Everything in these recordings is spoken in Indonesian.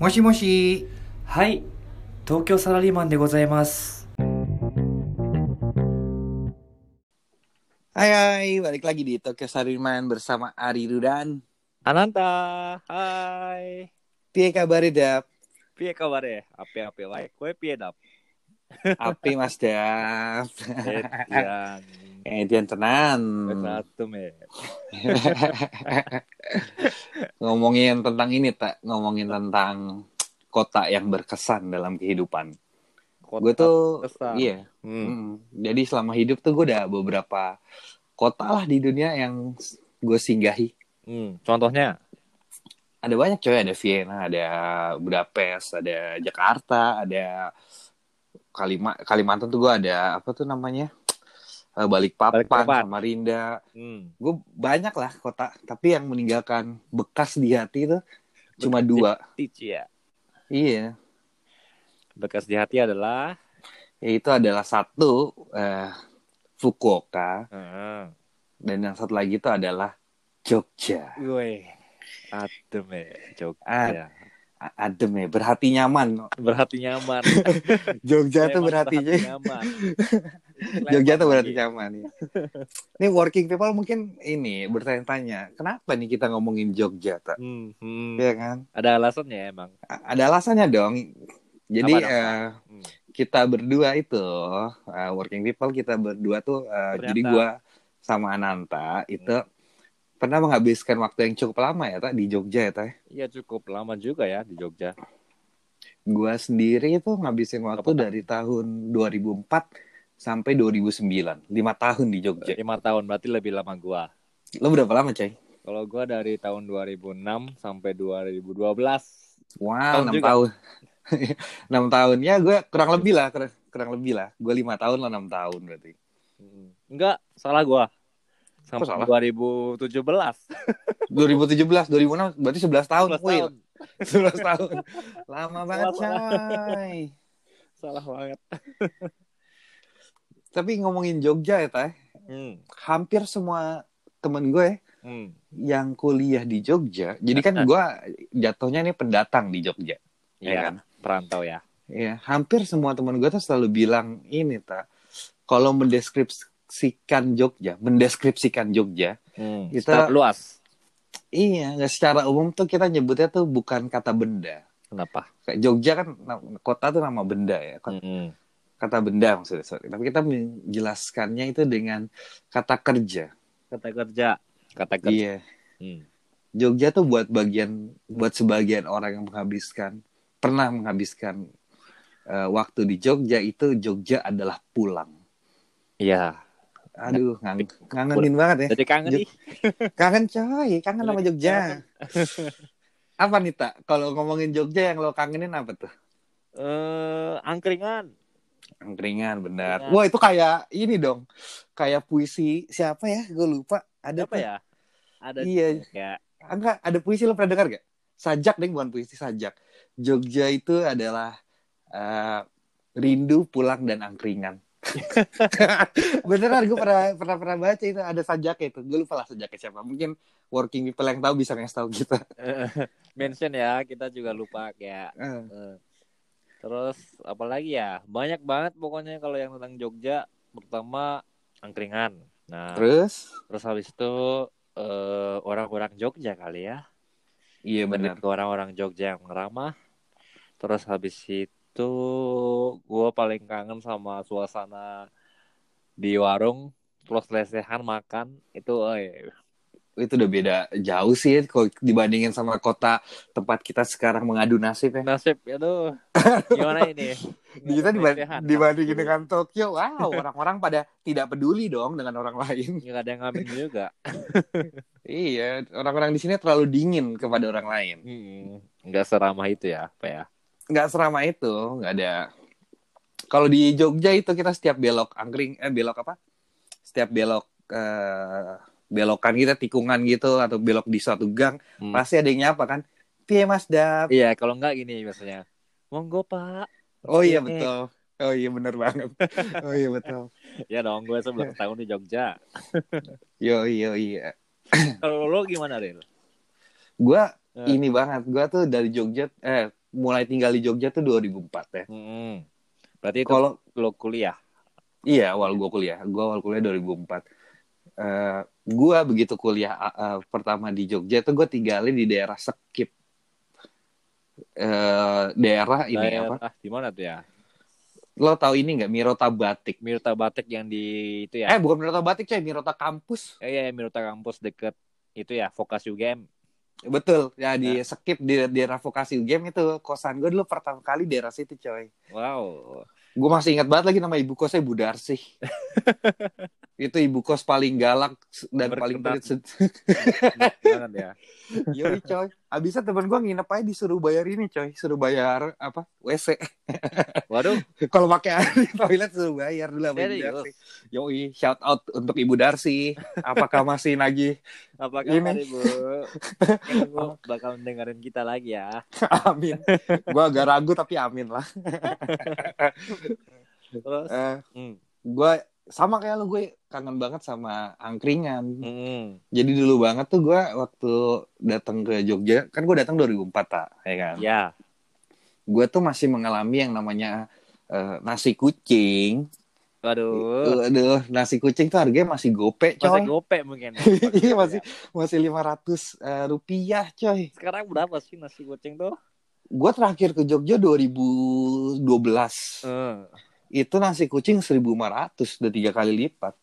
もしもし。はい、東京サラリーマンでございます。 Hai hai, balik lagi di Tokyo Sariman bersama Ari Rudan. Ananta, hai. Piye kabar Dap? Piye kabar ya? Ape-ape wae, kowe piye dap? Api Mas Dap. Edian. Eh, Dian tenan. Satu. Ngomongin tentang ini tak, ngomongin tentang kota yang berkesan dalam kehidupan. Gue tuh, kesan. iya. Hmm. Mm. Jadi selama hidup tuh gue udah beberapa kota lah di dunia yang gue singgahi. Hmm. Contohnya? Ada banyak coy, ada Vienna, ada Budapest, ada Jakarta, ada Kalima Kalimantan tuh gue ada apa tuh namanya? Eh, Balikpapan, Balikpapan. Samarinda. Hmm. Gue banyak lah kota, tapi yang meninggalkan bekas di hati itu cuma dua. Ya. Iya, Bekas di hati adalah yaitu adalah satu eh, Fukuoka Heeh. dan yang satu lagi itu adalah Jogja. Woi. Adem ya, Jogja. Ad- Adem ya, berhati nyaman. Berhati nyaman. Jogja tuh Emang berhati nyaman. Jogja tuh Lagi. nyaman ya. Ini working people mungkin ini bertanya-tanya, kenapa nih kita ngomongin Jogja, tak? Hmm, hmm. Iya kan? Ada alasannya emang. A- Ada alasannya dong. Jadi Apa dong, eh, Hmm. kita berdua itu eh, working people kita berdua tuh Ternyata. jadi gua sama Ananta itu pernah menghabiskan waktu yang cukup lama ya, tak di Jogja ya, tak? Iya cukup lama juga ya di Jogja. Gua sendiri itu ngabisin waktu tahun? dari tahun 2004 sampai 2009, lima tahun di Jogja. Lima tahun berarti lebih lama gua. Lo berapa lama, Coy? Kalau gua dari tahun 2006 sampai 2012. Wow, Tahun enam juga. tahun. Enam tahun ya, gue kurang lebih lah, kurang, kurang lebih lah. Gue lima tahun lo enam tahun berarti. Enggak, salah gua. Sampai salah? 2017. 2017, 2006, berarti 11 tahun. 11 Wih, tahun. 11 tahun. Lama banget, coy. Salah banget. Tapi ngomongin Jogja ya, Teh. Hmm. Hampir semua temen gue Hmm. yang kuliah di Jogja. Jadi kan gue jatuhnya nih pendatang di Jogja. Iya Iya, kan? perantau ya. Iya, hampir semua teman gue tuh selalu bilang ini, tak. Kalau mendeskripsikan Jogja, mendeskripsikan Jogja, Hmm. Kita- luas. Iya, nggak secara umum tuh kita nyebutnya tuh bukan kata benda. Kenapa? Kayak Jogja kan kota tuh nama benda ya, Kota- Hmm. kata benda maksudnya. Sorry. Tapi kita menjelaskannya itu dengan kata kerja. Kata kerja. Kata kerja. Iya, Hmm. Jogja tuh buat bagian, buat sebagian orang yang menghabiskan, pernah menghabiskan eh, waktu di Jogja itu Jogja adalah pulang. Iya. Aduh, ngang, ngangenin banget ya. Jadi kangen nih. Kangen coy, kangen sama Jogja. apa nih tak? Kalau ngomongin Jogja yang lo kangenin apa tuh? Eh, angkringan. Angkringan benar. Wah itu kayak ini dong, kayak puisi siapa ya? Gue lupa. Ada Apa ya? Ada Iya. ya. Enggak, ada puisi lo pernah dengar gak? Sajak deh bukan puisi sajak. Jogja itu adalah eh, rindu pulang dan angkringan. Beneran gue pernah pernah pernah baca itu ada sajaknya itu. Gue lupa lah sajaknya siapa. Mungkin working people yang tahu bisa ngasih tahu kita. Mention ya, kita juga lupa kayak Eh, Terus apalagi ya banyak banget pokoknya kalau yang tentang Jogja pertama angkringan. Nah terus, Terus? habis itu eh, orang-orang Jogja kali ya. Iya benar. Ke orang-orang Jogja yang ramah. Terus habis itu gue paling kangen sama suasana di warung plus lesehan makan itu eh Itu udah beda jauh sih kalau dibandingin sama kota tempat kita sekarang mengadu nasib ya. nasib ya tuh gimana ini Di kita diba- Lesehan. dibandingin dengan Tokyo, wow, orang-orang pada tidak peduli dong dengan orang lain. nggak ada yang ngamen juga Iya, orang-orang di sini terlalu dingin kepada orang lain. Hmm, nggak seramah itu ya apa ya Nggak seramah itu, nggak ada. Kalau di Jogja itu kita setiap belok angkring, eh belok apa? Setiap belok eh, belokan kita tikungan gitu atau belok di suatu gang, Hmm. pasti ada yang nyapa kan? Piye Mas Dap? Iya, kalau enggak gini biasanya. Monggo, Pak. Oh iya betul. Oh iya bener banget. Oh iya betul. Ya dong, gue 11 tahun di Jogja. Yo yo iya. Kalau lo gimana, Ril? Gua Eh. ini banget. Gua tuh dari Jogja eh mulai tinggal di Jogja tuh 2004 ya. Mm-mm. Berarti itu Kalau lo kuliah. iya awal gue kuliah, gue awal kuliah 2004. Eh gue begitu kuliah uh, uh, pertama di Jogja tuh gue tinggalin di daerah Sekip. Eh daerah ini apa? Daerah di mana tuh ya? Lo tahu ini nggak Mirota Batik? Mirta Batik yang di itu ya. Eh bukan Mirota Batik coy, Mirota Kampus. Eh, iya, Mirta kampus deket itu ya, vokasi UGM. Betul, ya di Sekip di daerah vokasi UGM itu kosan gue dulu pertama kali daerah situ coy. Wow. Gue masih ingat banget lagi nama ibu kosnya Bu Darsih. itu ibu kos paling galak dan paling Berkenan. pelit. se- banget ya. Yoi coy. Abisnya temen gue nginep aja disuruh bayar ini coy. Suruh bayar apa? WC. Waduh, Kalau pakai air di toilet suruh bayar dulu sama Ibu? Darsi. Yoi, shout out untuk Ibu Darsi. Apakah masih nagih? apa Ini. Ibu? Gua bakal dengerin kita lagi ya. amin. Gue agak ragu tapi amin lah. Terus, Eh, hmm. gue sama kayak lo gue kangen banget sama angkringan. Hmm. Jadi dulu banget tuh gue waktu datang ke Jogja, kan gue datang 2004 tak, ya kan? Ya, Gue tuh masih mengalami yang namanya eh, nasi kucing. waduh. Aduh, nasi kucing tuh harganya masih gope, Masih coy. gope mungkin. ya. Iya, masih masih 500 eh, rupiah, coy. Sekarang berapa sih nasi kucing tuh? Gue terakhir ke Jogja 2012. Hmm. Itu nasi kucing 1500, udah tiga kali lipat.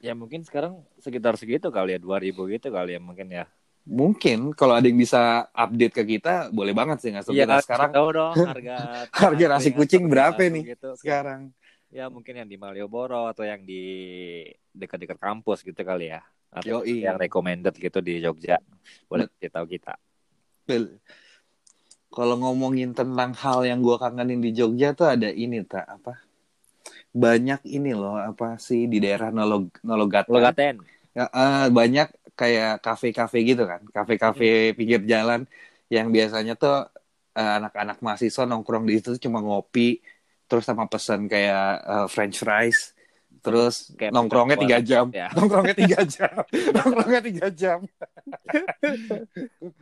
Ya mungkin sekarang sekitar segitu kali ya, 2000 gitu kali ya mungkin ya. Mungkin kalau ada yang bisa update ke kita, boleh banget sih nggak Iya, sebenarnya sekarang. tahu dong harga Harga nasi kucing berapa nih Gitu. Sekarang. Ya mungkin yang di Malioboro atau yang di dekat-dekat kampus gitu kali ya. Atau Yoi. yang recommended gitu di Jogja. Boleh tahu kita. Betul. Kalau ngomongin tentang hal yang gue kangenin di Jogja tuh ada ini tak apa? Banyak ini loh apa sih di daerah Nolog Nologatan. Logaten. Ya, eh, banyak kayak kafe-kafe gitu kan, kafe-kafe pinggir jalan yang biasanya tuh eh, anak-anak mahasiswa nongkrong di situ cuma ngopi, terus sama pesan kayak eh, French fries, terus Kayak nongkrongnya tiga jam, Ya. nongkrongnya tiga jam, nongkrongnya tiga jam.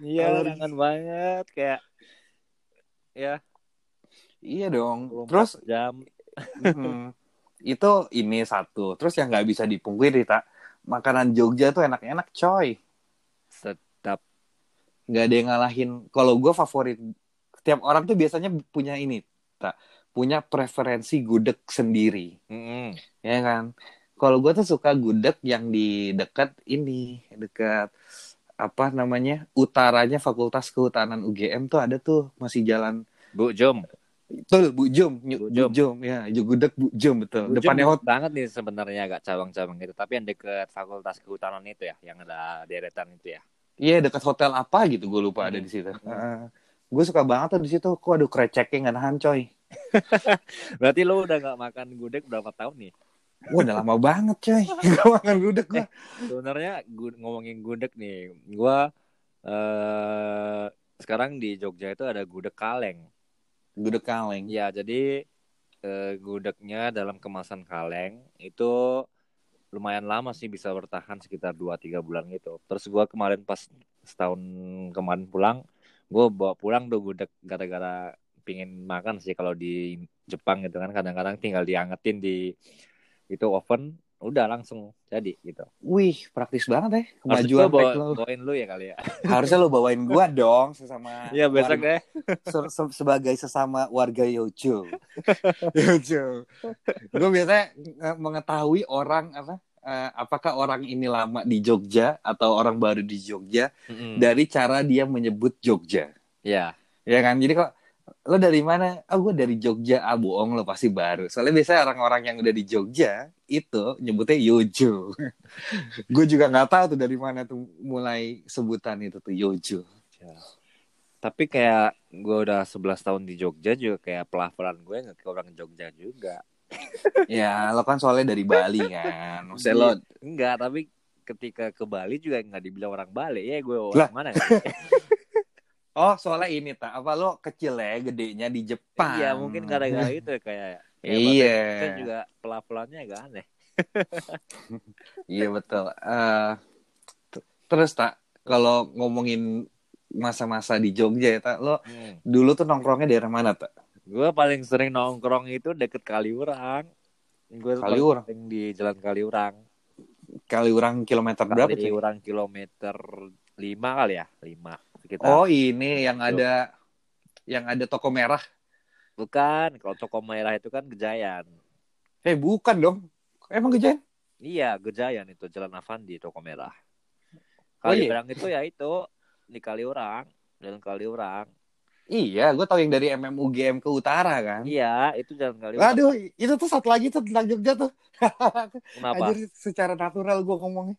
Iya, kangen banget kayak ya Iya dong. 24 Terus jam. Mm, itu ini satu. Terus yang nggak bisa dipungkiri tak, makanan Jogja tuh enak-enak coy. Sedap. nggak ada yang ngalahin kalau gue favorit setiap orang tuh biasanya punya ini tak punya preferensi gudeg sendiri Mm-mm. ya kan kalau gue tuh suka gudeg yang di dekat ini dekat apa namanya utaranya Fakultas Kehutanan UGM tuh ada tuh masih jalan Bu Jom. Betul Bu Nyu- Bu Bu Jum. Jum ya gudeg Bu Jum betul Bu depannya Jom hot banget nih sebenarnya agak cabang-cabang gitu. Tapi yang deket Fakultas Kehutanan itu ya, yang ada deretan itu ya. iya dekat hotel apa gitu gue lupa ada Hmm. di situ gue suka banget tuh di situ kok aduh kreceknya nggak nahan coy Berarti lo udah nggak makan gudeg berapa tahun nih? Wah udah lama banget coy Gak makan gudeg gue Sebenarnya gu- ngomongin gudeg nih, gua eh sekarang di Jogja itu ada gudeg kaleng. Gudeg kaleng Ya, jadi eh, gudegnya dalam kemasan kaleng itu lumayan lama sih bisa bertahan sekitar 2-3 bulan gitu. Terus gua kemarin pas setahun kemarin pulang, gua bawa pulang tuh gudeg gara-gara pingin makan sih kalau di Jepang gitu kan kadang-kadang tinggal diangetin di itu oven udah langsung jadi gitu. Wih praktis banget ya Kemajuan gua bawa, bawain lu ya kali ya. Harusnya lo bawain gua dong Sesama Iya besok warga- deh. se- se- Sebagai sesama warga Yojo Yojo Gue biasanya mengetahui orang apa eh, Apakah orang ini lama di Jogja Atau orang baru di Jogja Mm-mm. Dari cara dia menyebut Jogja Ya. Ya kan jadi kok lo dari mana? Ah gue dari Jogja. Ah bohong lo pasti baru. Soalnya biasanya orang-orang yang udah di Jogja itu nyebutnya Yojo. gue juga nggak tahu tuh dari mana tuh mulai sebutan itu tuh Yojo. Ya. Tapi kayak gue udah 11 tahun di Jogja juga kayak pelafalan gue nggak kayak orang Jogja juga. ya lo kan soalnya dari Bali kan. Maksudnya lo Enggak, tapi ketika ke Bali juga nggak dibilang orang Bali. Ya gue Lah. orang mana? Oh soalnya ini tak apa lo kecil ya gedenya di Jepang. Iya, mungkin gara-gara itu ya, kayak kayak Iya. Indonesia juga pelafalannya agak aneh. Iya betul. T- terus tak kalau ngomongin masa-masa di Jogja ya, tak? Lo Hmm. dulu tuh nongkrongnya daerah mana, tak? Gue paling sering nongkrong itu deket Kaliurang. Gue Kaliurang? di Jalan Kaliurang. Kaliurang kilometer berapa? Kaliurang kilometer 5 kali ya, 5 sekitar. Oh, ini yang ada yang ada toko merah. Bukan, kalau toko merah itu kan Gejayan. Eh, bukan dong. Emang Gejayan? Iya, Gejayan itu Jalan Avandi toko merah. Oh, iya? Kaliurang itu ya itu di Kaliurang, Jalan Kaliurang. Iya, gue tahu yang dari MMUGM ke utara kan. Iya, itu Jalan Kaliurang. Waduh, itu tuh satu lagi tuh tentang Jogja tuh. Kenapa? Anjir, secara natural gue ngomongnya.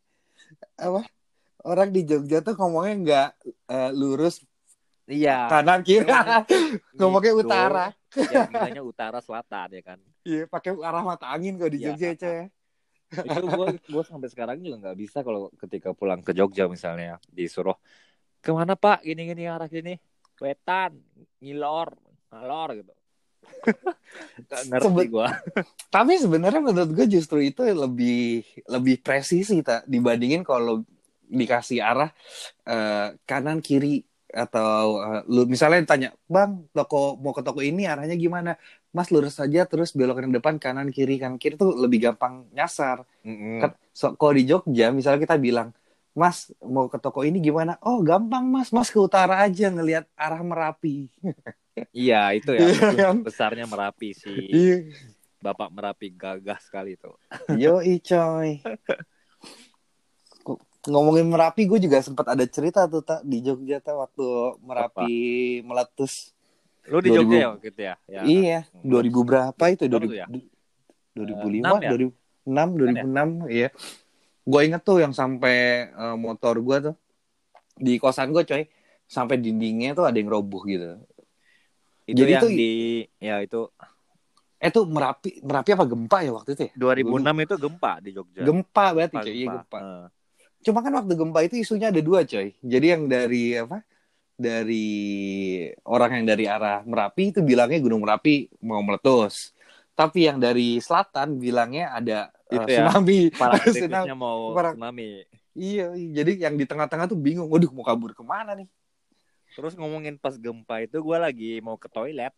Apa? Orang di Jogja tuh ngomongnya nggak eh, lurus Iya. kanan kiri. ngomongnya Gitu. utara. Ya, bilangnya utara selatan ya kan. Iya, pakai arah mata angin kalau di Iya. Jogja, coy. itu gue gue sampai sekarang juga nggak bisa kalau ketika pulang ke Jogja misalnya disuruh ke mana pak gini gini arah sini wetan ngilor ngalor gitu ngerti Sebe- gue Tapi sebenarnya menurut gue justru itu lebih lebih presisi tak dibandingin kalau dikasih arah eh, kanan kiri atau eh, lu misalnya ditanya bang toko mau ke toko ini arahnya gimana? Mas lurus saja terus belok ke depan kanan kiri kanan kiri. Tuh lebih gampang nyasar. Kan so, kalau di Jogja misalnya kita bilang mas mau ke toko ini gimana? Oh gampang mas. Mas ke utara aja ngelihat arah merapi. Iya itu ya Iya kan? besarnya merapi si iya. Bapak merapi gagah sekali itu Yo coy. Ngomongin Merapi, gue juga sempat ada cerita tuh tak di Jogja tuh waktu Merapi meletus. lu di 2000. Jogja ya waktu itu ya, ya. Iya, 2000 berapa itu? Berapa 2000, tuh ya? 2005, enam ya? 2006, 2006, iya. Gue inget tuh yang sampai eh, motor gue tuh di kosan gue coy, sampai dindingnya tuh ada yang roboh gitu. itu Jadi yang tuh- di ya itu Eh tuh Merapi, Merapi apa gempa ya waktu itu ya? 2006 itu gempa di Jogja Gempa berarti Gempa, coy, iya gempa. gempa. Cuma kan waktu gempa itu isunya ada dua coy. Jadi yang dari apa? Dari orang yang dari arah Merapi itu bilangnya Gunung Merapi mau meletus. Tapi yang dari selatan bilangnya ada Itu ya, tsunami. para Tsunami. kritisnya mau Para- tsunami. Iya, jadi yang di tengah-tengah tuh bingung. Waduh, mau kabur ke mana nih? Terus ngomongin pas gempa itu gue lagi mau ke toilet.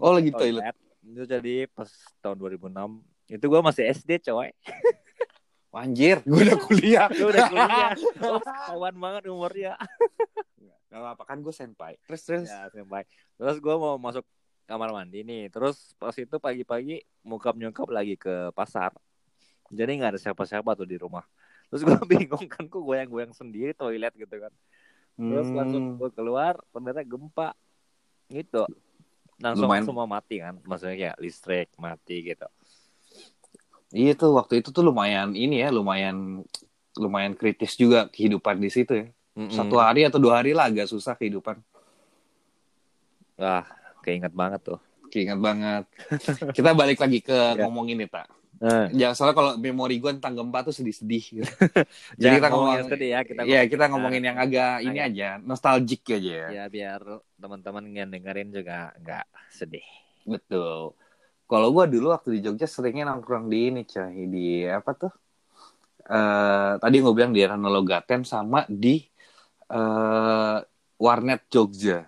Oh, lagi Ke toilet. Itu jadi pas tahun 2006 itu gue masih SD coy. Anjir, gue udah kuliah. Itu udah kuliah. Oh, kawan banget umurnya. Gak apa-apa kan gue senpai. Terus terus. Ya, sampai. Terus gue mau masuk kamar mandi nih. Terus pas itu pagi-pagi mukap nyokap lagi ke pasar. Jadi nggak ada siapa-siapa tuh di rumah. Terus gue bingung kan, kok goyang-goyang sendiri toilet gitu kan. Terus Hmm. langsung gue keluar, ternyata gempa. Gitu. Langsung Lumayan. semua mati kan. Maksudnya kayak listrik mati gitu. Iya tuh waktu itu tuh lumayan ini ya, lumayan lumayan kritis juga kehidupan di situ ya. Mm-mm. Satu hari atau dua hari lah agak susah kehidupan. Wah, keinget banget tuh. Keinget banget. Kita balik lagi ke Ya. ngomongin nih, Tak. Eh, Ya, soalnya kalau memori gue tentang gempa tuh sedih-sedih. Gitu. Jadi jangan kita ngomong ngomong, yang sedih ya, kita Iya, ngomong kita ngomongin yang agak ini agak- aja, nostalgic aja ya. ya biar teman-teman yang dengerin juga nggak sedih. Betul. Kalau gue dulu waktu di Jogja seringnya nongkrong di ini, coy. Di apa tuh? Eh tadi gue bilang di Ranologaten sama di eh Warnet Jogja.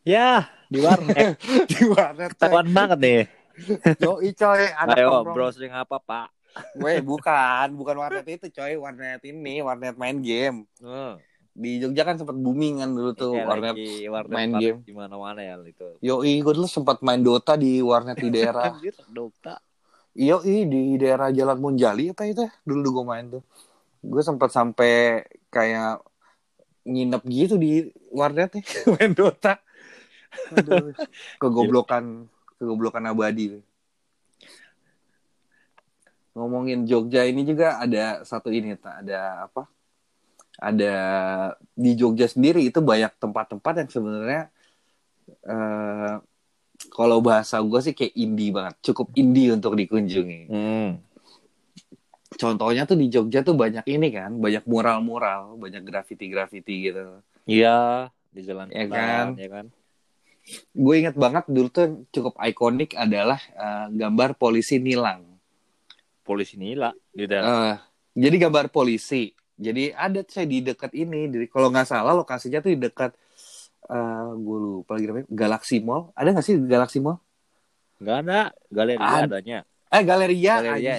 Ya, di warnet. di Warnet. Ketahuan banget nih. Yoi, coy. Anak Ayo, browsing apa, Pak? Weh, bukan. Bukan warnet itu, coy. Warnet ini, warnet main game. Hmm. Di Jogja kan sempat booming kan dulu tuh Iya, warnet. lagi warnet main game. di mana-mana ya itu. Yoi, gue dulu sempat main Dota di warnet di daerah. Anjir, Dota. Yoi, di daerah Jalan Monjali apa itu? Dulu gue main tuh. Gue sempat sampai kayak nginep gitu di warnet nih, main Dota. Aduh, kegoblokan, kegoblokan abadi. Ngomongin Jogja ini juga ada satu ini, tak ada apa? Ada di Jogja sendiri itu banyak tempat-tempat yang sebenarnya eh, kalau bahasa gue sih kayak indie banget, cukup indie untuk dikunjungi. Hmm. Contohnya tuh di Jogja tuh banyak ini kan, banyak mural-mural, banyak graffiti-graffiti gitu. Iya, di jalan Ya kan? ya kan? Gue inget banget dulu tuh cukup ikonik adalah eh, gambar polisi nilang. Polisi nila di dalam. Eh, jadi gambar polisi Jadi ada saya di dekat ini, dari kalau nggak salah lokasinya tuh di dekat eh gue lupa lagi namanya Galaxy Mall. Ada nggak sih di Galaxy Mall? Nggak ada galeri Ad- adanya. Eh Galeria, Galeria.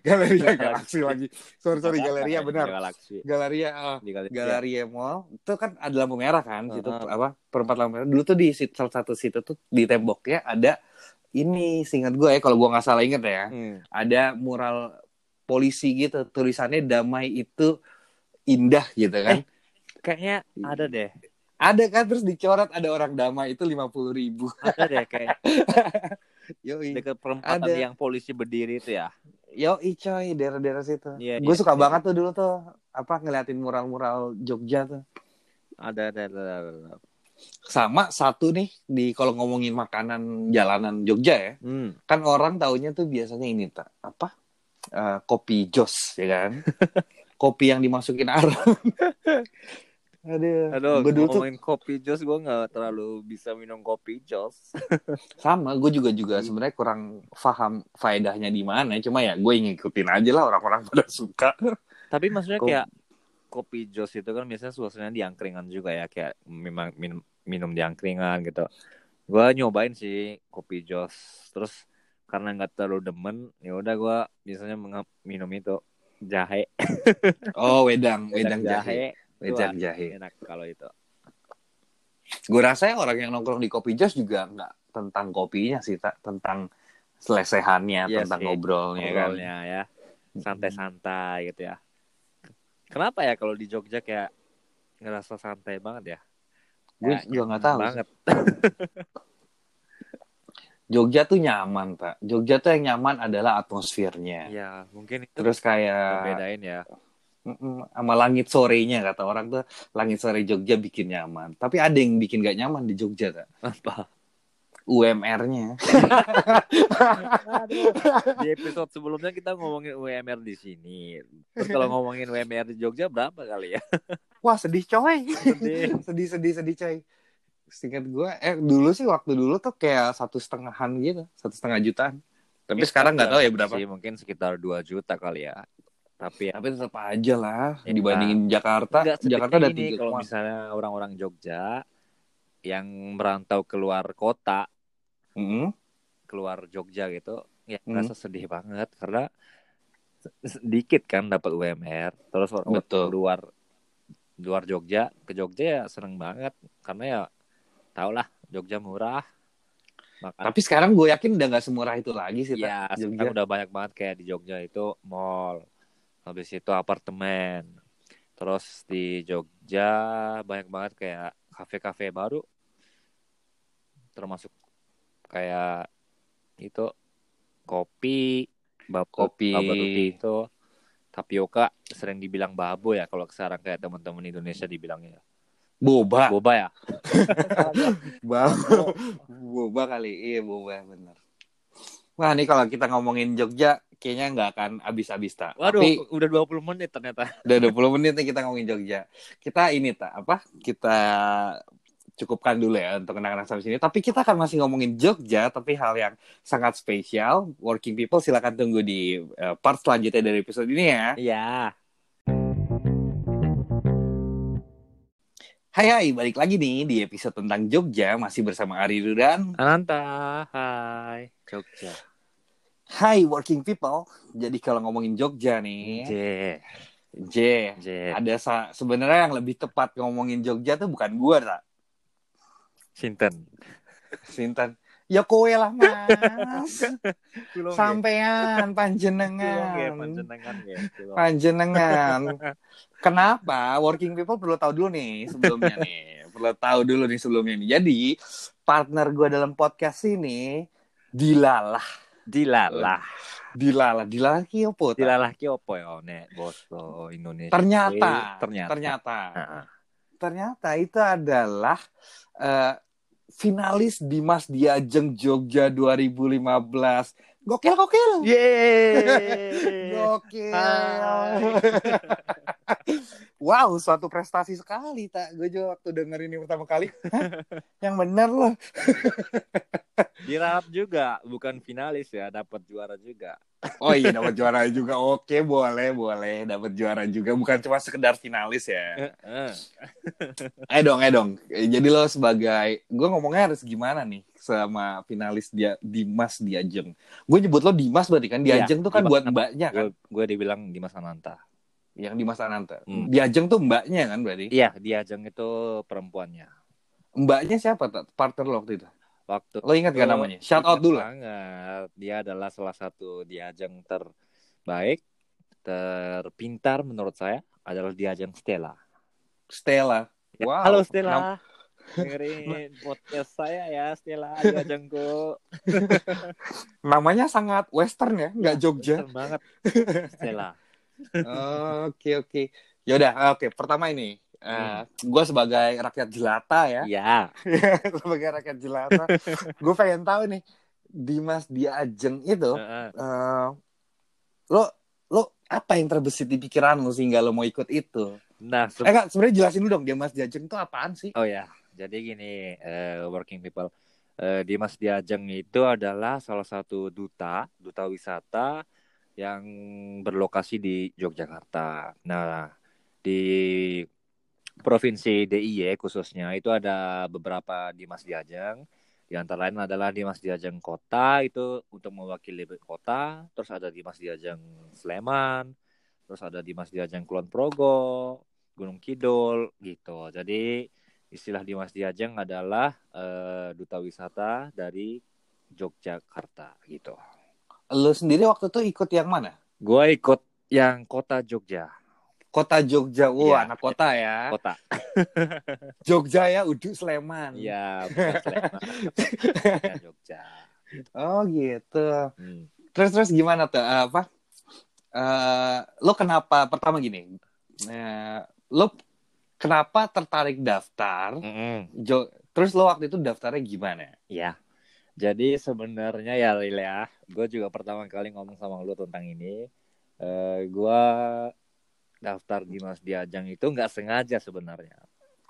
Galeria Galaxy lagi. Sorry sorry Galeria benar. Galaxy. Galeria. Di galeri. Galeria Mall itu kan ada lampu merah kan situ Heeh. apa perempat lampu merah dulu tuh di salah satu situ tuh di temboknya ada ini seingat gue ya kalau gue nggak salah inget ya Hmm. ada mural polisi gitu tulisannya damai itu indah gitu kan Kayaknya ada deh. ada kan terus dicoret ada orang damai itu lima puluh ribu Ada deh kayak yoi dekat perempatan Ada. yang polisi berdiri itu ya. yoi coy daerah-daerah situ Iya, gue iya, suka iya. banget tuh dulu tuh apa ngeliatin mural-mural Jogja tuh Ada ada ada. ada, ada. sama satu nih di kalau ngomongin makanan jalanan Jogja ya Hmm. kan orang taunya tuh biasanya ini tak apa Eh, kopi jos ya kan kopi yang dimasukin arang aduh, Aduh, gue tuh kopi jos, gue nggak terlalu bisa minum kopi jos. sama gue juga juga sebenarnya kurang paham faedahnya di mana. Cuma ya gue ngikutin aja lah orang-orang pada suka. Tapi maksudnya Kok- kayak kopi jos itu kan biasanya suasananya di angkringan juga ya, kayak memang minum, minum di angkringan gitu. Gue nyobain sih kopi jos, terus karena nggak terlalu demen, ya udah gue biasanya minum itu jahe, oh wedang wedang, wedang jahe. wedang Wah, jahe. enak kalau itu. gue rasa ya orang yang nongkrong di kopi jos juga nggak tentang kopinya sih tak tentang selesehannya Iya tentang sih, ngobrolnya kan. Ngobrolnya ya, santai-santai gitu ya. Kenapa ya kalau di Jogja kayak ngerasa santai banget ya? gue juga nggak tahu banget. Jogja tuh nyaman pak Jogja tuh yang nyaman adalah atmosfernya Ya mungkin itu terus kayak bedain ya. Sama langit sorenya kata orang tuh langit sore Jogja bikin nyaman tapi ada yang bikin gak nyaman di Jogja tak Apa? UMR-nya Di episode sebelumnya kita ngomongin UMR di sini. Terus kalau ngomongin UMR di Jogja berapa kali ya? wah sedih coy Sedih. sedih sedih sedih coy Singkat gue eh dulu sih waktu dulu tuh kayak satu setengahan gitu satu setengah jutaan tapi sekarang nggak tahu ya berapa Sih, mungkin sekitar 2 juta kali ya. Tapi ya, tapi tetap aja lah Ya. dibandingin Jakarta Jakarta ada tiga kalau misalnya orang-orang Jogja yang merantau keluar kota Mm-mm. keluar Jogja gitu ya Hmm. merasa sedih banget karena sedikit kan dapat UMR terus orang Betul. luar luar Jogja ke Jogja ya seneng banget karena ya tau lah Jogja murah. Makan. Tapi sekarang gue yakin udah nggak semurah itu lagi sih ya Tak, sekarang Jogja udah banyak banget kayak di Jogja itu mall. Habis itu apartemen. Terus di Jogja banyak banget kayak kafe-kafe baru. Termasuk kayak itu kopi bab Kopi. itu. Tapioka sering dibilang babo ya kalau sekarang kayak teman-teman Indonesia dibilangnya boba. Boba ya? Boba boba kali. Iya boba bener. Wah nih kalau kita ngomongin Jogja kayaknya nggak akan habis-habis tak waduh tapi udah 20 menit ternyata. Udah 20 menit nih kita ngomongin Jogja. Kita ini tak apa kita cukupkan dulu ya untuk anak-anak sampai sini. Tapi kita akan masih ngomongin Jogja tapi hal yang sangat spesial. Working people silakan tunggu di eh, part selanjutnya dari episode ini ya. Iya Hai hai balik lagi nih di episode tentang Jogja masih bersama Ari Dudan Ananta hai Jogja. Hai working people. Jadi kalau ngomongin Jogja nih J. J J. ada sa- sebenarnya yang lebih tepat ngomongin Jogja tuh bukan gua tak Sinten. Sintan ya kowe lah mas. Sampean ya, panjenengan panjenengan. Ya. Kenapa working people perlu tahu dulu nih sebelumnya nih? Perlu tahu dulu nih sebelumnya nih. Jadi partner gua dalam podcast ini dilalah. Dilalah. dilalah. Dilalah ki opo ta? Dilalah ki opo ya nek boso Indonesia. ternyata. ternyata. ternyata. Ternyata itu adalah eh, finalis Dimas Diajeng Jogja 2015 gokil gokil. Yeay. gokil. Wow suatu prestasi sekali tak gue juga waktu denger ini pertama kali. "Hah? yang bener loh Dirawat juga, bukan finalis ya, dapat juara juga. Oh iya dapat juara juga. Oke, boleh, boleh dapat juara juga. Bukan cuma sekedar finalis ya. Heeh. Eh dong, eh dong. Jadi lo sebagai gue ngomongnya harus gimana nih sama finalis dia Dimas Diajeng. Gue nyebut lo Dimas berarti kan Iya, Diajeng tuh kan Dimas buat mbaknya kan. Gue dibilang Dimas Ananta. Yang Dimas Ananta. Hmm. Diajeng tuh mbaknya kan berarti. Iya, Diajeng itu perempuannya. Mbaknya siapa? Partner lo waktu itu. Waktu Lo ingat gak namanya? Shout out dulu. Banget. Dia adalah salah satu Diajeng terbaik, terpintar menurut saya adalah Diajeng Stella. Stella. Ya, Wow. Halo Nam- Stella. Dengerin podcast saya ya Stella Diajengku. namanya sangat western ya, nggak Jogja. Keren banget. Stella. Oke oke. Yaudah, oke. Pertama ini, gue sebagai rakyat jelata ya, Iya. sebagai rakyat jelata, gue pengen tahu nih, Dimas Diajeng itu, Heeh. eh, lo lo apa yang terbesit di pikiran lo sehingga lo mau ikut itu? Nah, se- Eh kak, sebenarnya jelasin dulu dong, Dimas Diajeng itu apaan sih? Oh ya, jadi gini, eh, working people. Eh, Dimas Diajeng itu adalah salah satu duta, duta wisata yang berlokasi di Yogyakarta. Nah, di provinsi DIY khususnya itu ada beberapa Dimas Diajeng. Di antara lain adalah Dimas Diajeng Kota itu untuk mewakili kota, terus ada Dimas Diajeng Sleman, terus ada Dimas Diajeng Kulon Progo, Gunung Kidul gitu. Jadi istilah Dimas Diajeng adalah eh, duta wisata dari Yogyakarta gitu. Lo sendiri waktu itu ikut yang mana? Gue ikut yang kota Jogja, Kota Jogja, wah Iya. anak kota ya. kota. Jogja ya, Uduk Sleman. Iya, Sleman, ya, Jogja. Oh gitu. Hmm. Terus terus gimana tuh Eh, apa? Eh, lo kenapa pertama gini? Eh, lo kenapa tertarik daftar? Mm-mm. Jo, terus lo waktu itu daftarnya gimana? Ya. Jadi sebenarnya ya Lil ya, gue juga pertama kali ngomong sama lu tentang ini. Eh gue daftar Dimas Diajeng itu nggak sengaja sebenarnya.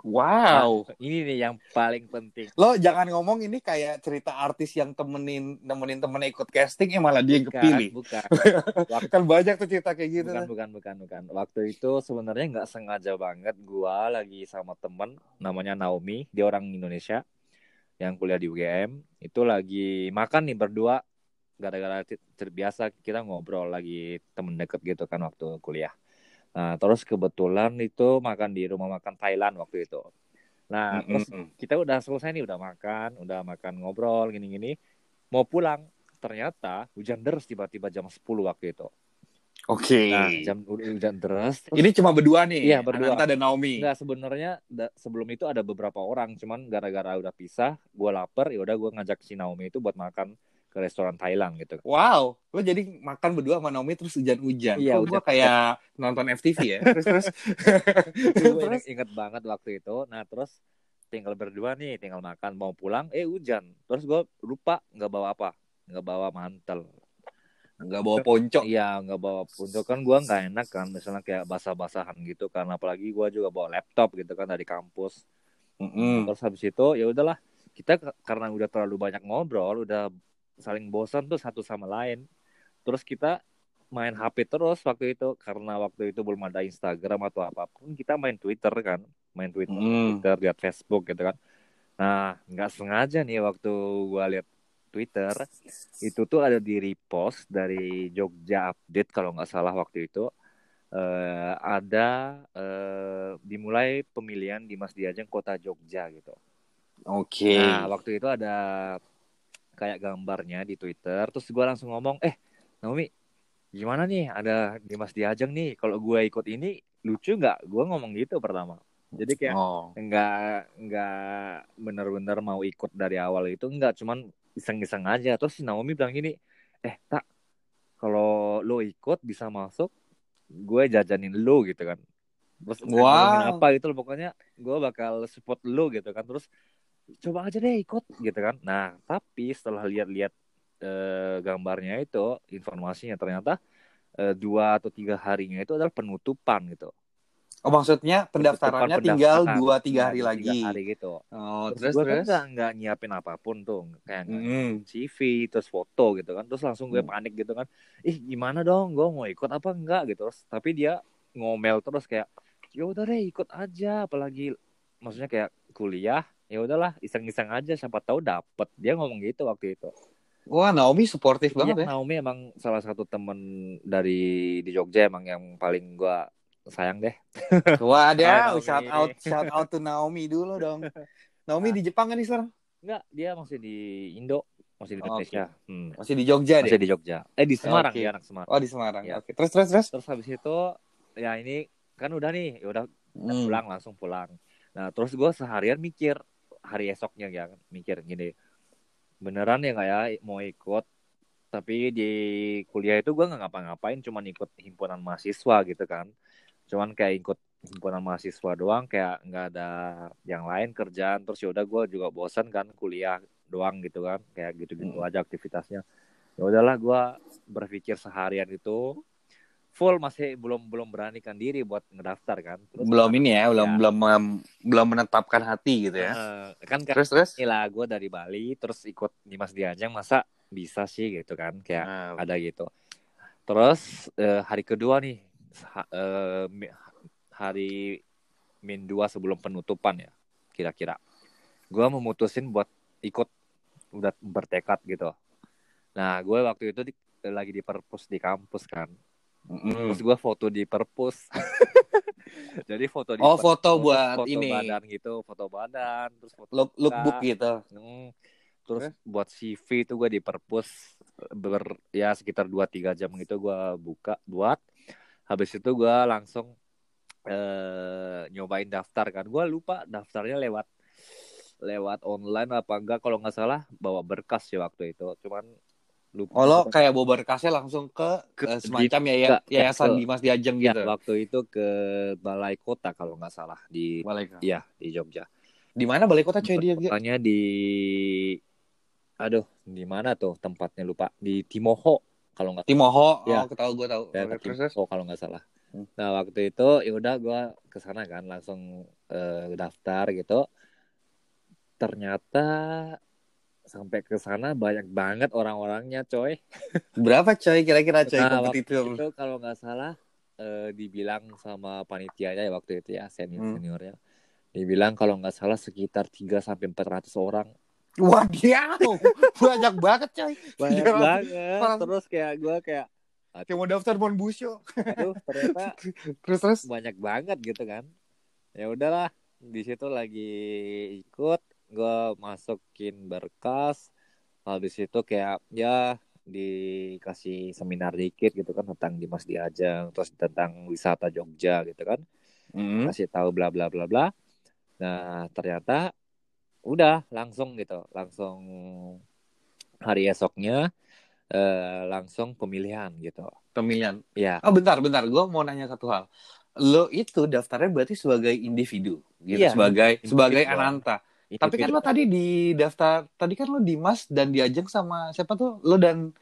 Wow. Nah, ini nih yang paling penting. Lo jangan ngomong ini kayak cerita artis yang temenin nemenin temennya ikut casting ya malah dia yang kepilih. Bukan, bukan, Kan banyak tuh cerita kayak gitu. bukan, bukan, bukan, bukan. Waktu itu sebenarnya nggak sengaja banget. Gua lagi sama temen namanya Naomi, dia orang Indonesia yang kuliah di UGM. Itu lagi makan nih berdua. Gara-gara terbiasa kita ngobrol lagi temen deket gitu kan waktu kuliah. Nah, terus kebetulan itu makan di rumah makan Thailand waktu itu. Nah, Mm, terus mm, mm. kita udah selesai nih, udah makan, udah makan ngobrol gini-gini. Mau pulang, ternyata hujan deras tiba-tiba jam 10 waktu itu. Oke. Nah, jam hujan deras. terus- Ini cuma berdua nih. Iya, berdua. Ananta dan Naomi. Enggak sebenarnya da- sebelum itu ada beberapa orang, cuman gara-gara udah pisah, gue lapar, ya udah gue ngajak si Naomi itu buat makan ke restoran Thailand gitu. Wow, lo jadi makan berdua sama Naomi terus hujan-hujan. Iya, hujan. kayak nonton FTV ya. Terus terus. Terus inget banget waktu itu. Nah terus tinggal berdua nih, tinggal makan, mau pulang, eh hujan. Terus gue lupa nggak bawa apa, nggak bawa mantel. nggak bawa ponco. Iya, nggak bawa punco kan gue nggak enak kan, misalnya kayak basah-basahan gitu kan. Apalagi gue juga bawa laptop gitu kan dari kampus. Mm-mm. Terus habis itu ya udahlah kita karena udah terlalu banyak ngobrol, udah saling bosan tuh satu sama lain. Terus kita main HP terus waktu itu karena waktu itu belum ada Instagram atau apa pun, kita main Twitter kan, main Twitter, Mm. Twitter lihat Facebook gitu kan. Nah nggak sengaja nih waktu gua lihat Twitter itu tuh ada di repost dari Jogja Update kalau nggak salah waktu itu eh, ada eh, dimulai pemilihan Dimas Diajeng Kota Jogja gitu. Oke. Nah, waktu itu ada kayak gambarnya di Twitter, terus gue langsung ngomong, eh, Naomi, gimana nih? Ada Dimas Diajeng nih. Kalau gue ikut ini lucu nggak? Gue ngomong gitu pertama. Jadi kayak Oh. nggak nggak bener-bener mau ikut dari awal itu nggak, cuman iseng-iseng aja. Terus si Naomi bilang gini, eh, tak, kalau lo ikut bisa masuk, gue jajanin lo gitu kan. Terus Wow. ngomongin apa gitu loh, pokoknya gue bakal support lo gitu kan. Terus coba aja deh ikut gitu kan. Nah, tapi setelah lihat-lihat eh, gambarnya itu, informasinya ternyata eh, dua atau tiga harinya itu adalah penutupan gitu. Oh maksudnya pendaftarannya Bukan tinggal pendaftaran. dua tiga hari lagi. tiga hari gitu Oh terus, terus gue kan terus. nggak nggak nyiapin apa pun tuh kayak Mm. CV terus foto gitu kan terus langsung gue Hmm. panik gitu kan ih gimana dong gue mau ikut apa enggak gitu terus tapi dia ngomel terus kayak ya udah deh ikut aja apalagi maksudnya kayak kuliah ya udahlah iseng-iseng aja siapa tahu dapet dia ngomong gitu waktu itu Wah Naomi suportif Iya, banget ya. Naomi emang salah satu temen dari di Jogja emang yang paling gua sayang deh Wah ada Naomi. shout out shout out to Naomi dulu dong. Naomi di Jepang kan nih sekarang? enggak dia masih di Indo masih di Oh, Indonesia Hmm, Masih di Jogja deh. masih di Jogja eh di Semarang Oke. dia anak Semarang Oh di Semarang. Ya. Oke. Terus terus terus. terus habis itu ya ini kan udah nih ya udah Hmm. pulang langsung pulang nah terus gue seharian mikir hari esoknya ya mikir gini beneran ya nggak ya mau ikut? Tapi di kuliah itu gue nggak ngapa-ngapain cuman ikut himpunan mahasiswa gitu kan. Cuman kayak ikut himpunan mahasiswa doang kayak nggak ada yang lain kerjaan. Terus ya udah gue juga bosan kan kuliah doang gitu kan kayak gitu-gitu Hmm. aja aktivitasnya. Ya udahlah gue berpikir seharian itu full masih belum belum beranikan diri buat ngedaftar kan Terus Belum ini ya, belum Ya. belum em, belum menetapkan hati gitu ya. Eh, kan kan Terus terus. inilah gue dari Bali terus ikut Dimas Diajeng masa bisa sih gitu kan kayak Nah, ada gitu terus eh, hari kedua nih mi- hari min dua sebelum penutupan ya kira-kira gue memutusin buat ikut udah bertekad gitu nah gue waktu itu di- lagi di perpus di kampus kan mm. terus gue foto di perpus. Jadi foto di Oh, perpus, foto buat foto ini. badan gitu foto badan terus foto Look lookbook gitu. Hmm, terus buat CV itu gue di perpus ber ya sekitar 2-3 jam gitu gue buka buat. Habis itu gue langsung eh nyobain daftar kan. Gue lupa daftarnya lewat lewat online apa enggak. Kalau nggak salah bawa berkas ya waktu itu. Cuman lupa Oh lo kayak bawa berkasnya langsung ke, Ke- eh, semacam ya, ya Enggak, yayasan ke- Dimas Diajeng ya gitu. waktu itu ke balai kota kalau nggak salah di Balai Kota. ya di Jogja Di mana balai kota coy dia? Kotanya di aduh di mana tuh tempatnya lupa di Timoho kalau nggak Timoho. Ya. Oh, tahu gue tahu. terus. Timoho kalau nggak salah Hmm. nah waktu itu ya udah gue ke sana kan langsung eh, daftar gitu ternyata sampai ke sana banyak banget orang-orangnya coy Berapa coy kira-kira coy Nah, waktu kompetitor? itu kalau nggak salah eh, dibilang sama panitianya ya waktu itu ya senior Hmm. seniornya dibilang kalau nggak salah sekitar 3 sampai 400 orang Wadiau, banyak banget coy. banyak Iya. banget Orang- terus kayak gue kayak Kayak mau daftar Mon Busyo. aduh ternyata Terus terus. banyak banget gitu kan ya udahlah di situ lagi ikut gue masukin berkas habis itu kayak ya dikasih seminar dikit gitu kan tentang Dimas Diajeng terus tentang wisata Jogja gitu kan Hmm. kasih tahu bla bla bla bla nah ternyata udah langsung gitu langsung hari esoknya eh, langsung pemilihan gitu Pemilihan. ya Oh bentar, bentar. Gue mau nanya satu hal. Lo itu daftarnya berarti sebagai individu, gitu. Iya, sebagai individu. sebagai Ananta. Itu Tapi kan lo tadi di daftar, tadi kan lo Dimas dan diajeng sama siapa tuh? Lo dan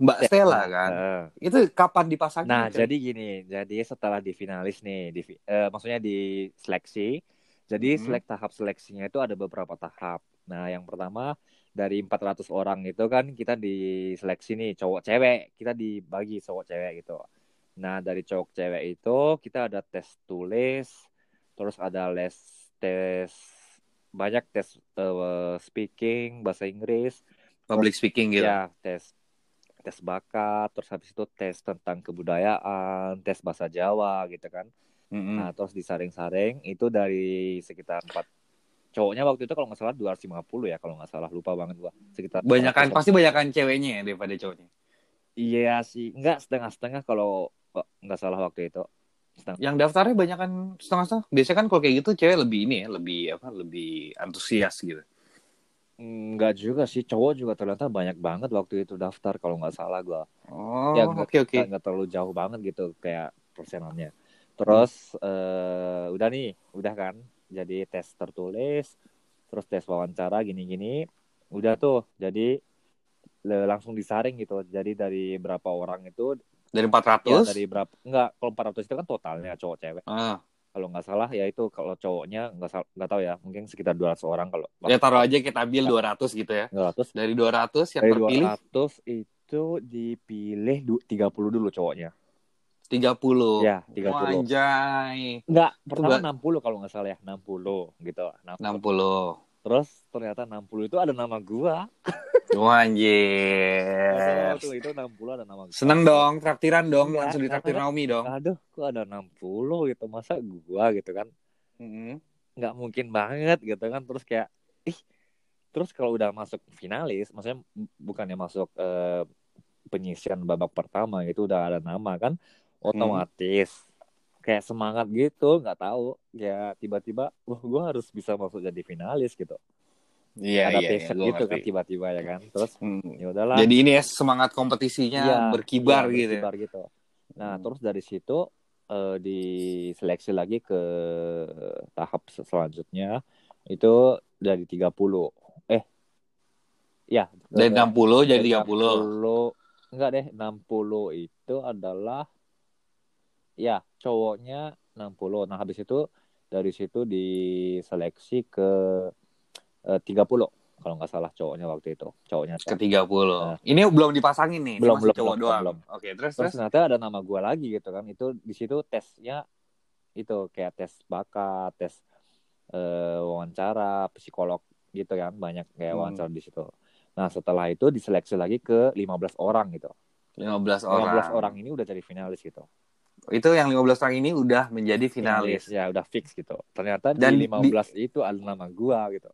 Mbak Stella kan. Eh, Itu kapan dipasangin? Nah, coy? jadi gini, jadi setelah di finalis nih, di, eh, maksudnya di seleksi, jadi Mhm. selek tahap seleksinya itu ada beberapa tahap. Nah, yang pertama dari 400 orang itu kan kita diseleksi nih cowok cewek, kita dibagi cowok cewek gitu. Nah, dari cowok cewek itu kita ada tes tulis, terus ada les tes banyak tes eh, speaking bahasa Inggris, public speaking gitu. Ya, tes tes bakat, terus habis itu tes tentang kebudayaan, tes bahasa Jawa gitu kan. Mm-mm. Nah, terus disaring-saring itu dari sekitar 4 cowoknya waktu itu kalau nggak salah 250 ya kalau nggak salah lupa banget gua. Sekitar banyakan 200. pasti banyakan ceweknya ya daripada cowoknya. Iya sih, enggak setengah-setengah kalau oh, nggak salah waktu itu. Setengah. Yang daftarnya banyakan setengah-setengah. Biasanya kan kalau kayak gitu cewek lebih ini ya, lebih apa? Lebih antusias gitu. Enggak juga sih, cowok juga ternyata banyak banget waktu itu daftar kalau nggak salah gua. Oh, ya oke nggak oke. nggak terlalu jauh banget gitu kayak persenannya terus eh, udah nih udah kan jadi tes tertulis terus tes wawancara gini-gini udah tuh jadi langsung disaring gitu jadi dari berapa orang itu Dari ya 400? dari berapa enggak kalau 400 itu kan totalnya cowok cewek Ah, kalau nggak salah ya itu kalau cowoknya nggak nggak tahu ya mungkin sekitar 200 orang kalau Ya taruh aja kita ambil 200 gitu ya. 200 Dari 200 yang dari terpilih 200 itu dipilih du- 30 dulu cowoknya 30. ya Oh, 30 anjay. Enggak, pertama ba- 60 kalau nggak salah ya, 60 gitu. 60. 60. Terus ternyata 60 itu ada nama gua. Wah, anjir. Waktu itu 60 ada nama gua. Seneng dong, traktiran dong, Iya, langsung ditraktir Naomi dong. Aduh, kok ada 60 gitu. Masa gua gitu kan. Mm-mm. Nggak mungkin banget gitu kan. Terus kayak ih. Terus kalau udah masuk finalis, maksudnya bukannya masuk eh, penyisian babak pertama itu udah ada nama kan, otomatis kayak semangat gitu, nggak tahu, ya tiba-tiba, wah gue harus bisa masuk jadi finalis gitu. Iya, ada iya, iya, passion gitu kan ngerti. tiba-tiba ya kan terus Hmm. ya udahlah Jadi ini ya semangat kompetisinya Iya, berkibar iya, gitu. ya. berkibar gitu nah Hmm. terus dari situ eh, diseleksi lagi ke tahap se- selanjutnya itu dari 30 eh ya Dari 60 jadi dari 30. 60 enggak deh 60 itu adalah ya cowoknya 60 nah habis itu dari situ diseleksi ke eh, 30 kalau nggak salah cowoknya waktu itu cowoknya Ke 30. Nah. Ini belum dipasangin nih, ini Belum, belum, cowok belum, doang. belum. Oke, terus terus terus. ternyata ada nama gue lagi gitu kan itu di situ tesnya itu kayak tes bakat tes eh, wawancara psikolog gitu kan banyak kayak Hmm. wawancara di situ nah setelah itu diseleksi lagi ke 15 orang gitu 15 15 orang. orang ini udah jadi finalis gitu Itu yang 15 orang ini udah menjadi finalis. ya udah fix gitu ternyata Dan di 15 itu ada nama gua gitu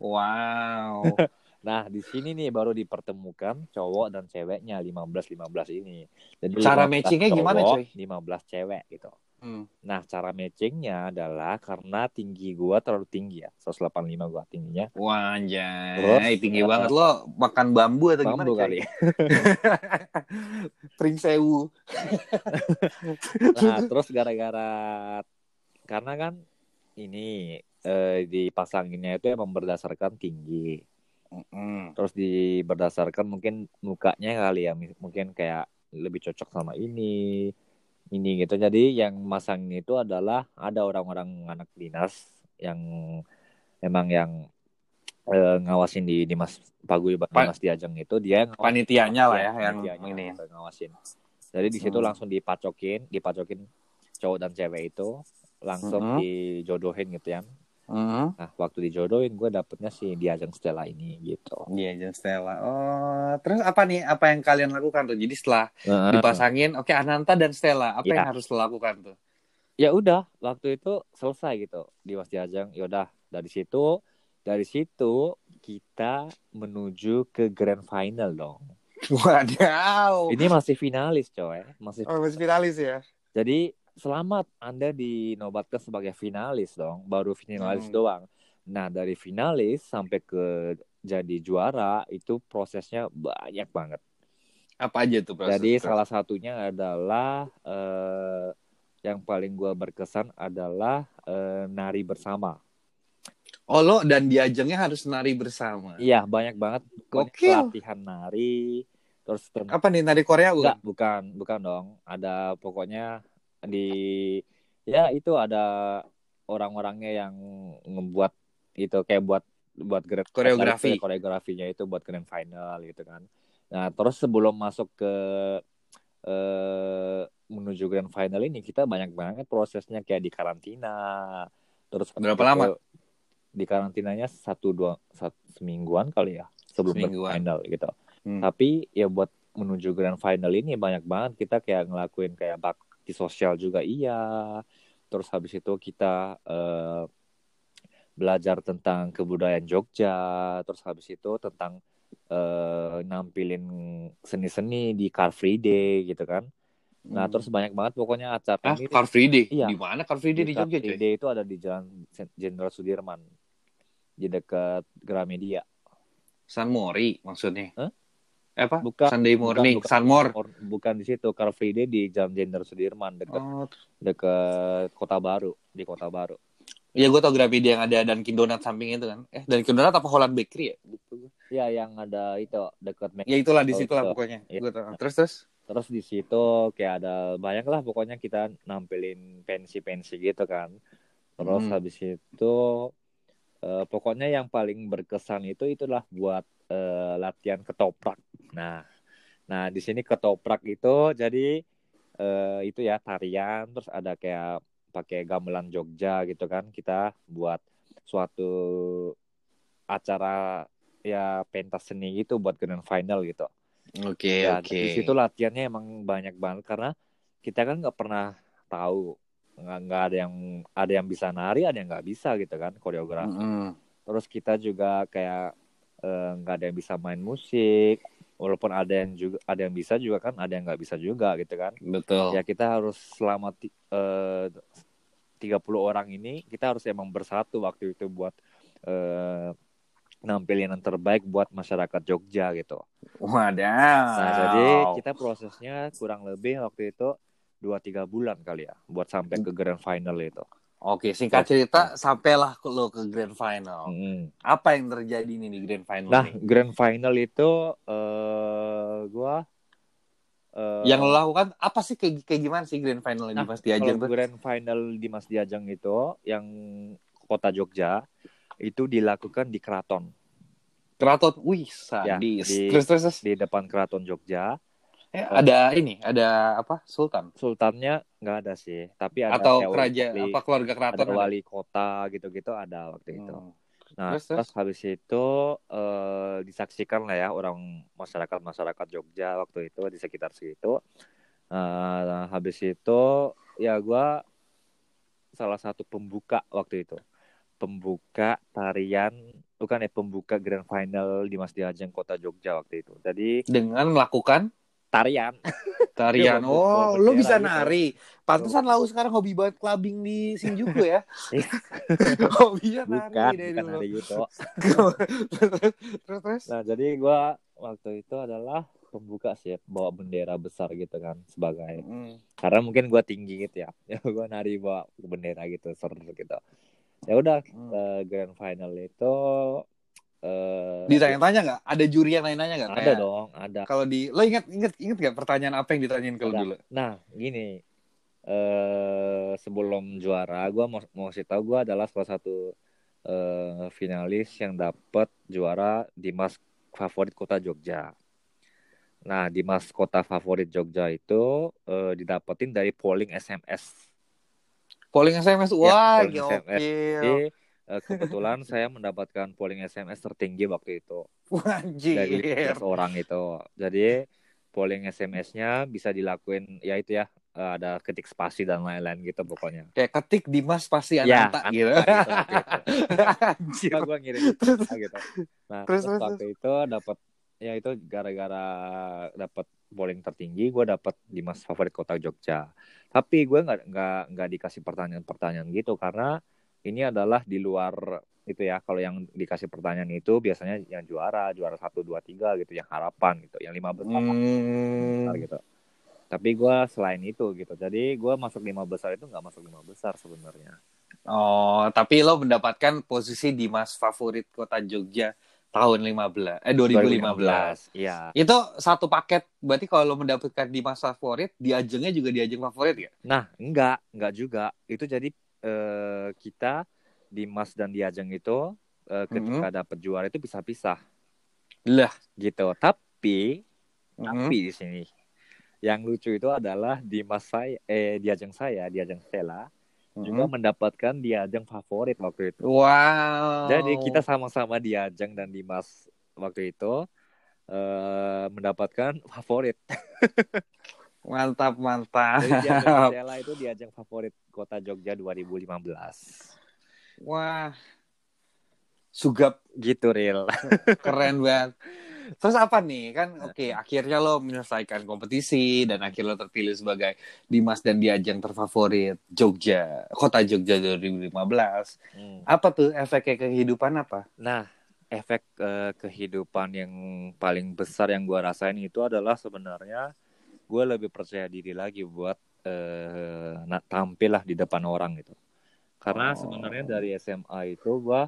Wow. nah di sini nih baru dipertemukan cowok dan ceweknya 15 15 ini jadi Cara 15 matchingnya gimana, cowok, coy? 15 cewek gitu Hmm. Nah, cara matchingnya adalah karena tinggi gua terlalu tinggi ya, 185 gua tingginya. Wah, anjay. Terus, tinggi eh, banget lo makan bambu atau gimana? Bambu coy? kali. Pring sewu. Nah, terus gara-gara karena kan ini eh, dipasanginnya itu emang berdasarkan tinggi. Mm-mm. Terus di berdasarkan mungkin mukanya kali ya, mungkin kayak lebih cocok sama ini, ini gitu. Jadi yang masang itu adalah ada orang-orang anak dinas yang emang yang eh, ngawasin di Dimas Paguyuban Pa- Dimas Diajeng itu dia yang. Panitianya lah ya yang ini. ngawasin. Jadi di situ Hmm. langsung dipacokin, dipacokin cowok dan cewek itu langsung Mhm. dijodohin gitu ya. Mm-hmm. Nah, waktu dijodohin gue dapetnya si Diajeng Stella ini gitu. Jen Stella. Oh, terus apa nih? Apa yang kalian lakukan tuh? Jadi setelah Heeh. dipasangin, oke Ananta dan Stella, apa Iya. yang harus lo lakukan tuh? ya udah waktu itu selesai gitu di Mas Diajeng yaudah dari situ dari situ kita menuju ke grand final dong Wadaw. ini masih finalis coy masih Oh, masih finalis ya? jadi selamat anda dinobatkan sebagai finalis dong baru finalis Hmm. doang nah dari finalis sampai ke jadi juara itu prosesnya banyak banget Apa aja tuh proses? jadi salah satunya adalah eh, yang paling gua berkesan adalah eh, nari bersama Oh, lo dan diajengnya harus nari bersama. Iya banyak banget Gokil. pelatihan nari terus Apa nih nari Korea bukan? enggak bukan bukan dong ada pokoknya di ya itu ada orang-orangnya yang ngebuat itu kayak buat buat grand Koreografi. koreografinya itu buat grand final gitu kan nah terus sebelum masuk ke eh, menuju grand final ini kita banyak banget prosesnya kayak di karantina terus Berapa itu lama? di karantinanya satu dua satu semingguan kali ya sebelum grand Semingguan. final gitu Hmm. tapi ya buat menuju grand final ini banyak banget kita kayak ngelakuin kayak bakti sosial juga iya terus habis itu kita eh, belajar tentang kebudayaan Jogja terus habis itu tentang eh, nampilin seni-seni di Car Free Day gitu kan nah terus banyak banget pokoknya acara Hmm. Ah, ini Car Free Day? Iya. Di mana Car Free Day di, Car Jogja, Free cuy? Day itu ada di Jalan Jenderal Sudirman di dekat Gramedia San Mori maksudnya? Hah? Eh, apa? Bukan, Sunday morning, bukan. Sunmore. Or- bukan di situ Car Free Day di Jalan Jenderal Sudirman dekat Oh, dekat Kota Baru di Kota Baru Iya, gue tau Gramedia yang ada Dunkin Donut samping itu kan. Eh, Dunkin Donut apa Holland Bakery ya? Lupa gua. ya yang ada itu dekat Mac Ya itulah di situ lah pokoknya. Iya. Gua tau. Terus terus? terus di situ kayak ada banyak lah pokoknya kita nampilin pensi-pensi gitu kan terus Hmm. habis itu eh, pokoknya yang paling berkesan itu itulah buat eh, latihan ketoprak. Nah nah di sini ketoprak itu jadi eh, itu ya tarian terus ada kayak pakai gamelan Jogja gitu kan. Kita buat suatu acara ya pentas seni gitu buat grand final gitu. Oke, ya oke. di situ latihannya emang banyak banget karena kita kan nggak pernah tahu nggak nggak ada yang ada yang bisa nari ada yang nggak bisa gitu kan koreografi Mm-mm. terus kita juga kayak eh, nggak ada yang bisa main musik walaupun ada yang juga ada yang bisa juga kan ada yang nggak bisa juga gitu kan Betul. ya kita harus selama eh, 30 orang ini kita harus emang bersatu waktu itu buat eh, nampilin yang terbaik buat masyarakat Jogja gitu Wadaw. Nah, jadi kita prosesnya kurang lebih waktu itu 2-3 bulan kali ya buat sampai ke grand final itu. Oke, singkat cerita, sampailah lo ke grand final. Mm. Apa yang terjadi nih di grand final Nah, nih? grand final itu eh gua eh, Yang lo lakukan apa sih kayak, kayak gimana sih grand final di Nah, Mas Diajeng kalau tuh? grand final di Mas Diajeng itu yang kota Jogja itu dilakukan di keraton Keraton, wih Ya, sadis. di- terus terus, terus. di depan keraton Jogja. Eh, ada ini, ada apa? Sultan Sultannya nggak ada sih, tapi ada atau kerajaan wali- apa keluarga ada keraton? ada? wali kota gitu-gitu ada waktu itu. Hmm. Nah, Terus, terus, terus? habis itu eh, disaksikan lah ya orang masyarakat masyarakat Jogja waktu itu di sekitar situ. Eh, habis itu ya gua salah satu pembuka waktu itu, pembuka tarian bukan ya pembuka grand final di Mas Diajeng Kota Jogja waktu itu. Jadi Dengan melakukan tarian. tarian. Iya, Oh, lo bendera bisa gitu. nari. Pantesan lau sekarang hobi banget clubbing di Shinjuku ya. Iya. Hobinya nari bukan dari bukan dulu. hari itu. terus, terus. Nah, jadi gua waktu itu adalah pembuka sih bawa bendera besar gitu kan sebagai Hmm. karena mungkin gua tinggi gitu ya ya gua nari bawa bendera gitu seru gitu ya udah Hmm. eh, grand final itu eh Ditanya-tanya nggak? Ada juri yang nanya nggak? ada Kayak, dong ada Kalau di, lo inget inget inget nggak pertanyaan apa yang ditanyain kalau dulu? nah gini eh sebelum juara gua mau mau kasih tahu gua adalah salah satu eh finalis yang dapat juara di mas favorit kota Jogja nah di mas kota favorit Jogja itu eh, didapetin dari polling SMS Polling SMS, Ya, wah, polling SMS. Jadi eh, kebetulan saya mendapatkan polling SMS tertinggi waktu itu Anjir. dari 15 orang itu. Jadi polling SMS-nya bisa dilakuin ya itu ya eh, ada ketik spasi dan lain-lain gitu pokoknya. Kayak ketik Dimas pasti Ya, Ananta gitu. gitu. Nah, gua ngirim Terus, gitu. Nah, Terus, terus, terus, waktu itu dapat ya itu gara-gara dapat polling tertinggi, gue dapat di mas favorit kota Jogja. Tapi gue nggak nggak nggak dikasih pertanyaan-pertanyaan gitu karena ini adalah di luar itu ya. Kalau yang dikasih pertanyaan itu biasanya yang juara, juara satu dua tiga gitu, yang harapan gitu, yang lima besar Hmm. besar gitu. Tapi gue selain itu gitu, jadi gue masuk lima besar itu nggak masuk lima besar sebenarnya. Oh, tapi lo mendapatkan posisi Dimas favorit kota Jogja tahun 15 eh 2015. Iya. Itu satu paket. Berarti kalau lo mendapatkan Dimas favorit, di ajengnya juga di ajeng favorit ya? Nah, enggak, enggak juga. Itu jadi eh, kita di Mas dan di Ajeng itu eh, ketika dapat juara itu pisah-pisah Lah. gitu. Tapi Mhm. tapi di sini yang lucu itu adalah di Mas saya eh di Ajeng saya, di Ajeng Stella juga Mhm. mendapatkan di Ajeng favorit waktu itu. Wow. Jadi kita sama-sama di Ajeng dan di Mas waktu itu eh mendapatkan favorit. mantap mantap. Jadi Stella itu di favorit Kota Jogja 2015. Wah. Sugap Gitu, Real. keren banget. Terus apa nih kan oke akhirnya lo menyelesaikan kompetisi dan akhirnya lo terpilih sebagai Dimas dan Diajeng terfavorit Jogja kota Jogja 2015 Hmm. apa tuh efeknya kehidupan apa Nah, efek eh, kehidupan yang paling besar yang gue rasain itu adalah sebenarnya gue lebih percaya diri lagi buat eh, na- tampil lah di depan orang gitu. Karena Oh. sebenarnya dari SMA itu gue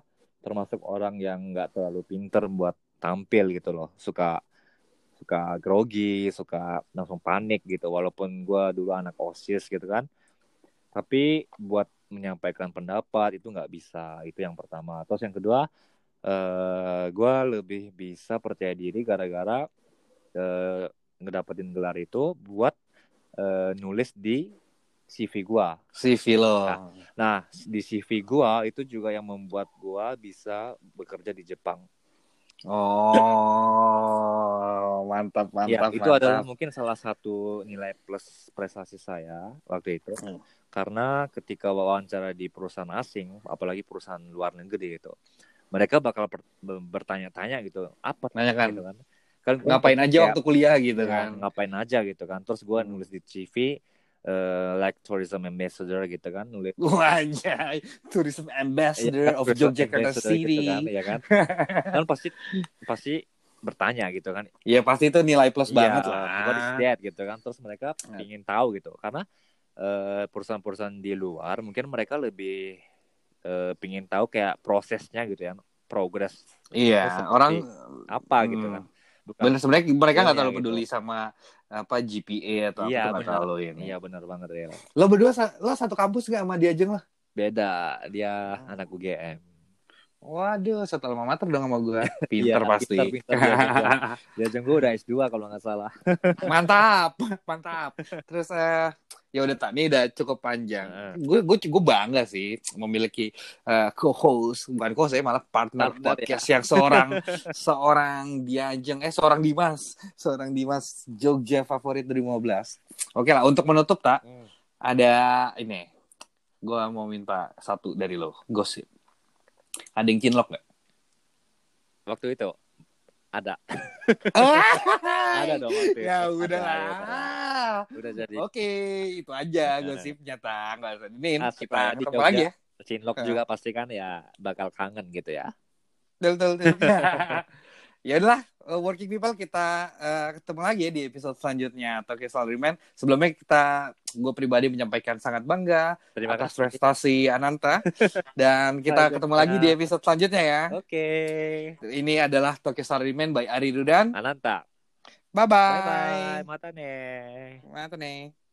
termasuk orang yang nggak terlalu pinter buat tampil gitu loh. Suka suka grogi suka langsung panik gitu walaupun gue dulu anak osis gitu kan tapi buat menyampaikan pendapat itu nggak bisa itu yang pertama terus yang kedua uh, gue lebih bisa percaya diri gara-gara uh, ngedapetin gelar itu buat uh, nulis di CV gua. CV lo. Nah, nah, di CV gua itu juga yang membuat gua bisa bekerja di Jepang. Oh, mantap mantap. Ya, itu mantap. adalah mungkin salah satu nilai plus prestasi saya waktu itu. Hmm. Karena ketika wawancara di perusahaan asing, apalagi perusahaan luar negeri itu, mereka bakal bertanya-tanya gitu, apa Nanya kan? Gitu kan kan ngapain aja waktu kuliah gitu ya, kan. ngapain aja gitu kan. Terus gue nulis di CV uh, eh, like tourism ambassador gitu kan nulis. Wajah tourism ambassador ya, of Yogyakarta gitu City. gitu kan, ya kan. Kan pasti pasti bertanya gitu kan. Ya pasti itu nilai plus ya, banget lah. what is that gitu kan. Terus mereka ya. ingin tahu gitu. Karena uh, perusahaan-perusahaan di luar mungkin mereka lebih uh, pingin tahu kayak prosesnya gitu ya progres iya orang apa gitu hmm. gitu kan. Bener sebenarnya mereka nggak terlalu gitu. peduli sama apa GPA atau iya, apa terlalu ini. Iya benar banget ya. Lo berdua lo satu kampus gak sama dia aja lah? Beda, dia oh. anak UGM. Waduh, satu alma mater dong sama gue. Pinter ya, pasti. Pinter, pinter, dia, dia gue udah S2 kalau nggak salah. mantap, mantap. Terus uh, ya udah tadi udah cukup panjang. Gue gue gue bangga sih memiliki uh, co-host, bukan co-host ya malah partner, partner podcast ya. yang seorang seorang Diajeng eh seorang Dimas, seorang Dimas Jogja favorit 2015. Oke lah, untuk menutup tak hmm. ada ini. Gue mau minta satu dari lo, gosip ada yang cinlok gak? Waktu itu ada. ada dong waktu itu. Ya udah lah. Udah jadi. Oke, itu aja gosipnya usah ini nah, kita ketemu lagi ya. Cinlok juga pasti kan ya bakal kangen gitu ya. Betul, betul. ya udahlah uh, working people kita uh, ketemu lagi ya di episode selanjutnya. Tokyo Salaryman sebelumnya kita gue pribadi menyampaikan sangat bangga Terima atas kasih. prestasi Ananta. Dan kita ketemu lagi di episode selanjutnya ya. Oke. Okay. ini adalah Tokyo Salaryman by Ari Rudan. Ananta. Bye bye, bye, -bye. mata nih mata nih